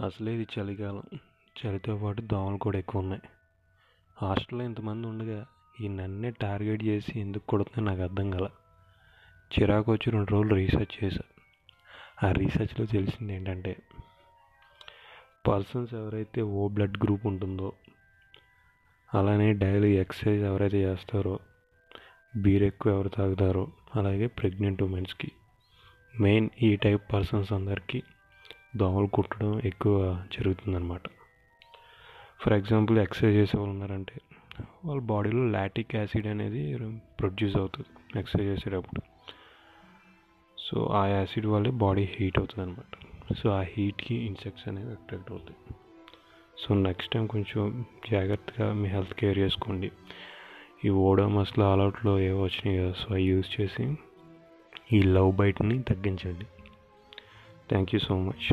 అసలే ఇది చలికాలం. చలితో పాటు దోమలు కూడా ఎక్కువ ఉన్నాయి. హాస్టల్లో ఇంతమంది ఉండగా ఈ నన్నే టార్గెట్ చేసి ఎందుకు కొడుతుందో నాకు అర్థం కల. చిరాకు వచ్చి రెండు రోజులు రీసెర్చ్ చేశా. ఆ రీసెర్చ్లో తెలిసింది ఏంటంటే పర్సన్స్ ఎవరైతే ఓ బ్లడ్ గ్రూప్ ఉంటుందో అలానే డైలీ ఎక్సర్సైజ్ ఎవరైతే చేస్తారో బీర్ ఎక్కువ ఎవరు తాగుతారో అలాగే ప్రెగ్నెంట్ ఉమెన్స్కి. మెయిన్ ఈ టైప్ పర్సన్స్ అందరికీ దోమలు కుట్టడం ఎక్కువ జరుగుతుందన్నమాట. ఫర్ ఎగ్జాంపుల్ ఎక్సర్సైజ్ చేసే వాళ్ళు ఉన్నారంటే వాళ్ళ బాడీలో లాటిక్ యాసిడ్ అనేది ప్రొడ్యూస్ అవుతుంది ఎక్సర్సైజ్ చేసేటప్పుడు. సో ఆ యాసిడ్ వల్లే బాడీ హీట్ అవుతుంది అనమాట సో ఆ హీట్కి ఇన్సెక్ట్స్ అనేవి అట్రాక్ట్ అవుతాయి. సో నెక్స్ట్ టైం కొంచెం జాగ్రత్తగా మీ హెల్త్ కేర్ చేసుకోండి. ఈ ఓడోమస్లో ఆల్అవుట్లో ఏవో వచ్చినాయి కదా సో అవి యూజ్ చేసి ఈ లవ్ బైట్ని తగ్గించండి. Thank you so much.